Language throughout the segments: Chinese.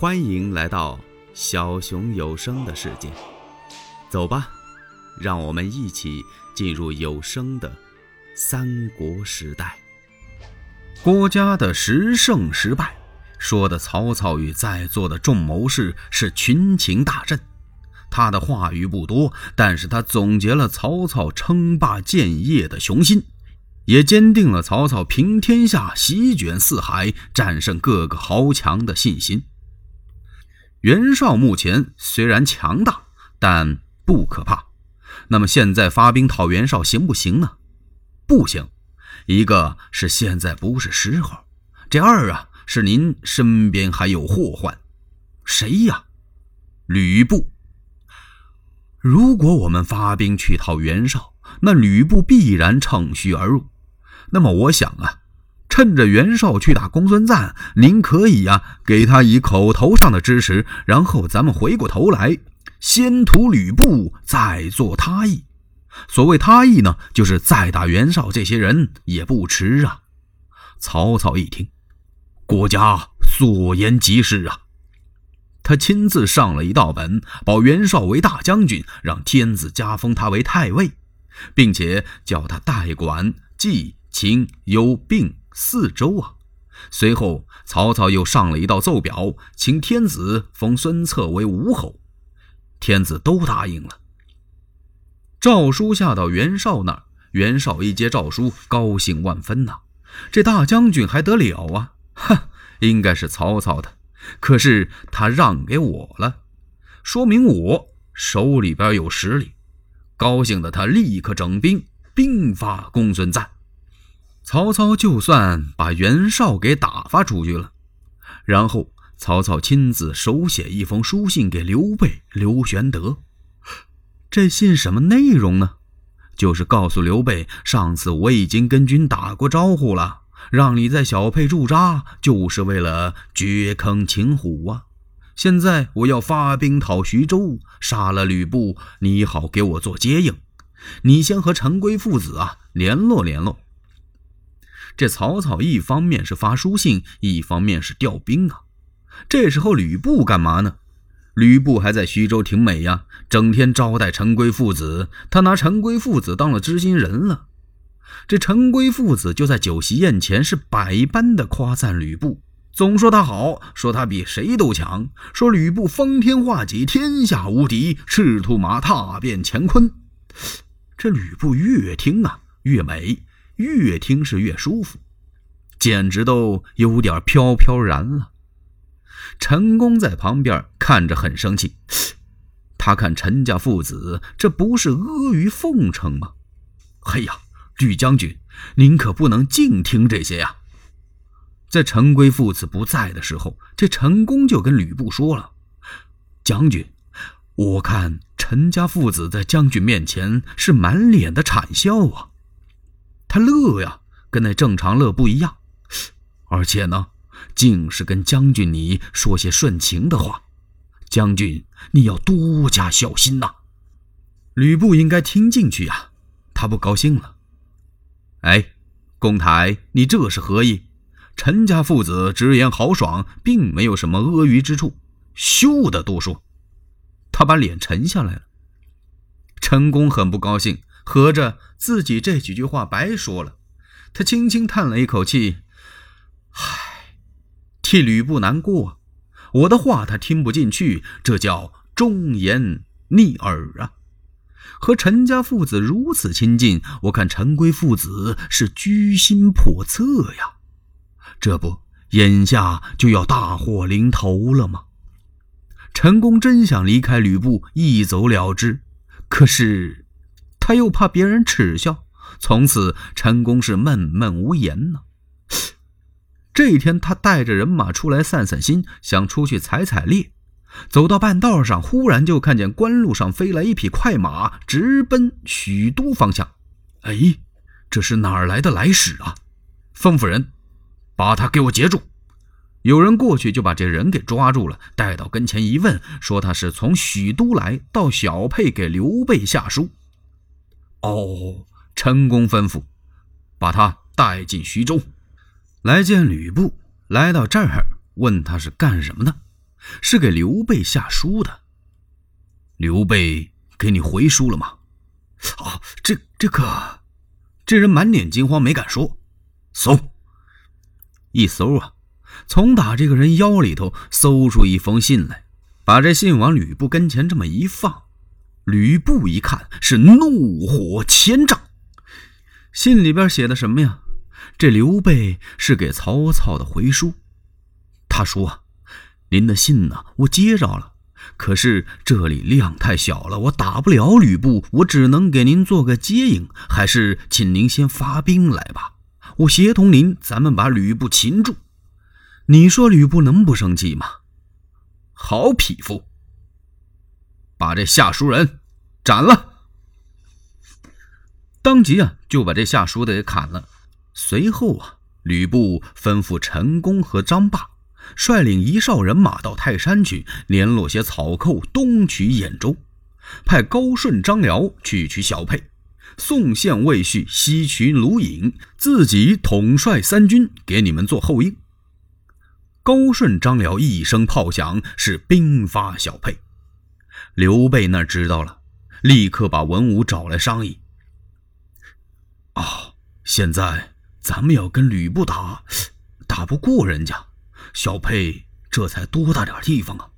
欢迎来到小熊有声的世界，走吧，让我们一起进入有声的三国时代。郭嘉的十胜十败，说的曹操与在座的众谋士是群情大振。他的话语不多，但是他总结了曹操称霸建业的雄心，也坚定了曹操平天下、席卷四海、战胜各个豪强的信心。袁绍目前虽然强大，但不可怕。那么现在发兵讨袁绍行不行呢？不行。一个是现在不是时候，这二啊是您身边还有祸患。谁呀？吕布。如果我们发兵去讨袁绍，那吕布必然乘虚而入。那么我想啊。趁着袁绍去打公孙瓒，您可以呀给他以口头上的支持，然后咱们回过头来，先屠吕布，再做他意。所谓他意呢，就是再打袁绍这些人也不迟啊。曹操一听，国家所言极是啊，他亲自上了一道本，保袁绍为大将军，让天子加封他为太尉，并且叫他代管冀、秦、幽、并。四周啊！随后，曹操又上了一道奏表，请天子封孙策为吴侯。天子都答应了。诏书下到袁绍那儿，袁绍一接诏书，高兴万分呐！这大将军还得了啊？哈，应该是曹操的，可是他让给我了，说明我手里边有实力。高兴的他立刻整兵，兵发公孙瓒。曹操就算把袁绍给打发出去了，然后曹操亲自手写一封书信给刘备、刘玄德。这信什么内容呢？就是告诉刘备，上次我已经跟军打过招呼了，让你在小沛驻扎，就是为了掘坑擒虎啊。现在我要发兵讨徐州，杀了吕布，你好给我做接应。你先和陈规父子啊联络联络。这曹操一方面是发书信，一方面是调兵啊。这时候吕布干嘛呢？吕布还在徐州挺美呀，整天招待陈规父子，他拿陈规父子当了知心人了。这陈规父子就在酒席宴前是百般的夸赞吕布，总说他好，说他比谁都强，说吕布方天画戟，天下无敌，赤兔马踏遍乾坤。这吕布越听啊越美。越听是越舒服，简直都有点飘飘然了。陈宫在旁边看着很生气，他看陈家父子这不是阿谀奉承吗？哎呀，吕将军，您可不能净听这些呀！在陈规父子不在的时候，这陈宫就跟吕布说了：“将军，我看陈家父子在将军面前是满脸的谄笑啊。”他乐呀，跟那正常乐不一样，而且呢，竟是跟将军你说些顺情的话。将军，你要多加小心呐！吕布应该听进去呀，他不高兴了。哎，公台，你这是何意？陈家父子直言豪爽，并没有什么阿谀之处，休得多说。他把脸沉下来了。陈宫很不高兴。合着自己这几句话白说了，他轻轻叹了一口气，唉，替吕布难过。我的话他听不进去，这叫忠言逆耳啊！和陈家父子如此亲近，我看陈规父子是居心叵测呀。这不，眼下就要大祸临头了吗？陈宫真想离开吕布，一走了之，可是。他又怕别人耻笑，从此陈宫是闷闷无言呢。这一天，他带着人马出来散散心，想出去采采猎。走到半道上，忽然就看见官路上飞来一匹快马，直奔许都方向。哎，这是哪儿来的来使啊？吩咐人把他给我截住。有人过去就把这人给抓住了，带到跟前一问，说他是从许都来到小沛给刘备下书。哦，陈公吩咐，把他带进徐州，来见吕布。来到这儿，问他是干什么的。是给刘备下书的。刘备给你回书了吗？啊，这这个，这人满脸惊慌，没敢说。搜，一搜啊，从打这个人腰里头搜出一封信来，把这信往吕布跟前这么一放，吕布一看是怒火千丈。信里边写的什么呀？这刘备是给曹操的回书。他说：“您的信呢，我接着了。可是这里量太小了，我打不了吕布，我只能给您做个接应。还是请您先发兵来吧，我协同您，咱们把吕布擒住。你说吕布能不生气吗？好匹夫！把这下书人斩了。”当即啊，就把这下书的给砍了。随后啊，吕布吩咐陈宫和张霸率领一哨人马到泰山去联络些草寇，东取兖州；派高顺、张辽去取小沛，宋宪、魏续西取鲁隐，自己统帅三军给你们做后应。高顺、张辽一声炮响，是兵发小沛。刘备那知道了，立刻把文武找来商议。啊，现在咱们要跟吕布打，打不过人家。小沛这才多大点地方啊，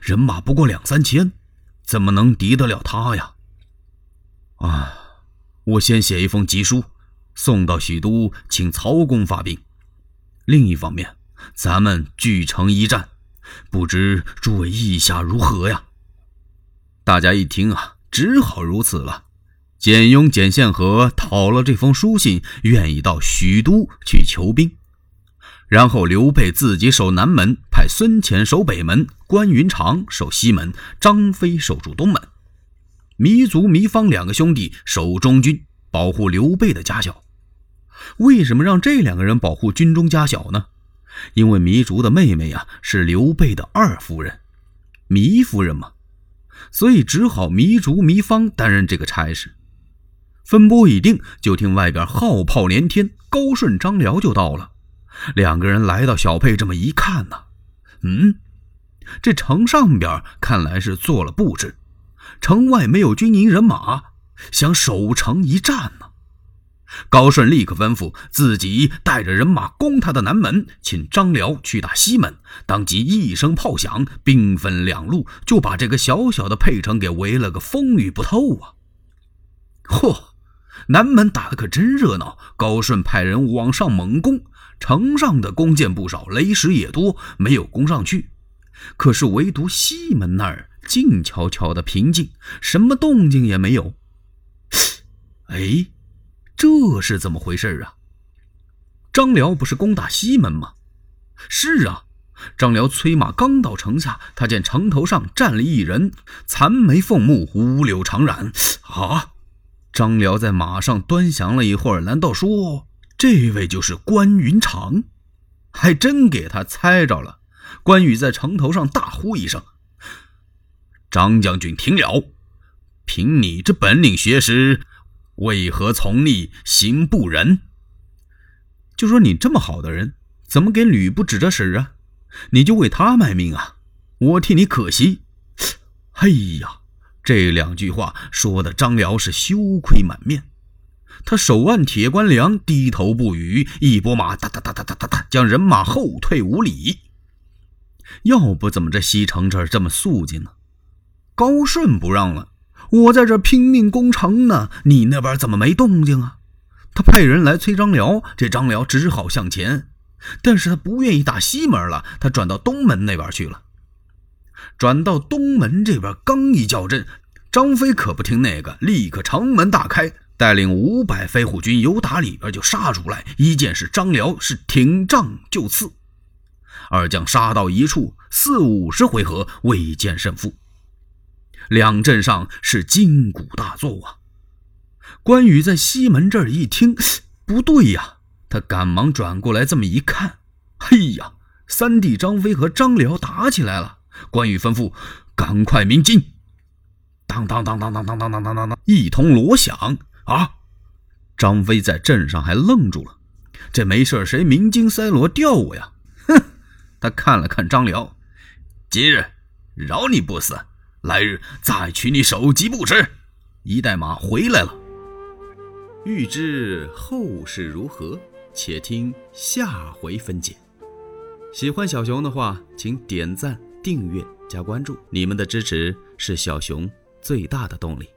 人马不过两三千，怎么能敌得了他呀？啊，我先写一封急书，送到许都，请曹公发兵。另一方面，咱们据城一战，不知诸位意下如何呀？大家一听啊，只好如此了。简雍、简宪和讨了这封书信，愿意到许都去求兵。然后刘备自己守南门，派孙乾守北门，关云长守西门，张飞守住东门，糜竺、糜芳两个兄弟守中军，保护刘备的家小。为什么让这两个人保护军中家小呢？因为糜竺的妹妹呀是刘备的二夫人，糜夫人嘛，所以只好糜竺、糜芳担任这个差事。分拨已定，就听外边号炮连天，高顺、张辽就到了。两个人来到小沛，这么一看呢，嗯，这城上边看来是做了布置，城外没有军营人马，想守城一战呢。高顺立刻吩咐自己带着人马攻他的南门，请张辽去打西门。当即一声炮响，兵分两路，就把这个小小的沛城给围了个风雨不透啊！嚯！南门打的可真热闹，高顺派人往上猛攻，城上的弓箭不少，雷石也多，没有攻上去。可是唯独西门那儿静悄悄的平静，什么动静也没有。哎，这是怎么回事啊？张辽不是攻打西门吗？是啊，张辽催马刚到城下，他见城头上站了一人，残眉凤目，五柳长髯，啊！张辽在马上端详了一会儿，难道说这位就是关云长？还真给他猜着了。关羽在城头上大呼一声：“张将军听了！凭你这本领学识，为何从逆行不仁？就说你这么好的人，怎么给吕布指着使啊？你就为他卖命啊？我替你可惜。哎呀！”这两句话说的张辽是羞愧满面，他手按铁关梁，低头不语，一拨马，哒哒哒哒哒哒哒，将人马后退五里。要不怎么这西城这儿这么肃静呢？高顺不让了，我在这拼命攻城呢，你那边怎么没动静啊？他派人来催张辽，这张辽只好向前，但是他不愿意打西门了，他转到东门那边去了。转到东门这边，刚一叫阵，张飞可不听那个，立刻城门大开，带领五百飞虎军由打里边就杀出来。一见是张辽，是挺仗就刺，二将杀到一处，四五十回合未见胜负。两阵上是筋骨大作啊！关羽在西门这儿一听，不对呀，他赶忙转过来这么一看，嘿呀，三弟张飞和张辽打起来了。关羽吩咐：“赶快鸣金！”当当当当当当当当当当，一通锣响啊！张飞在镇上还愣住了。这没事谁鸣金塞锣吊我呀？哼！他看了看张辽，今日饶你不死，来日再取你首级不迟。一代马回来了。欲知后事如何，且听下回分解。喜欢小熊的话，请点赞、订阅、加关注，你们的支持是小熊最大的动力。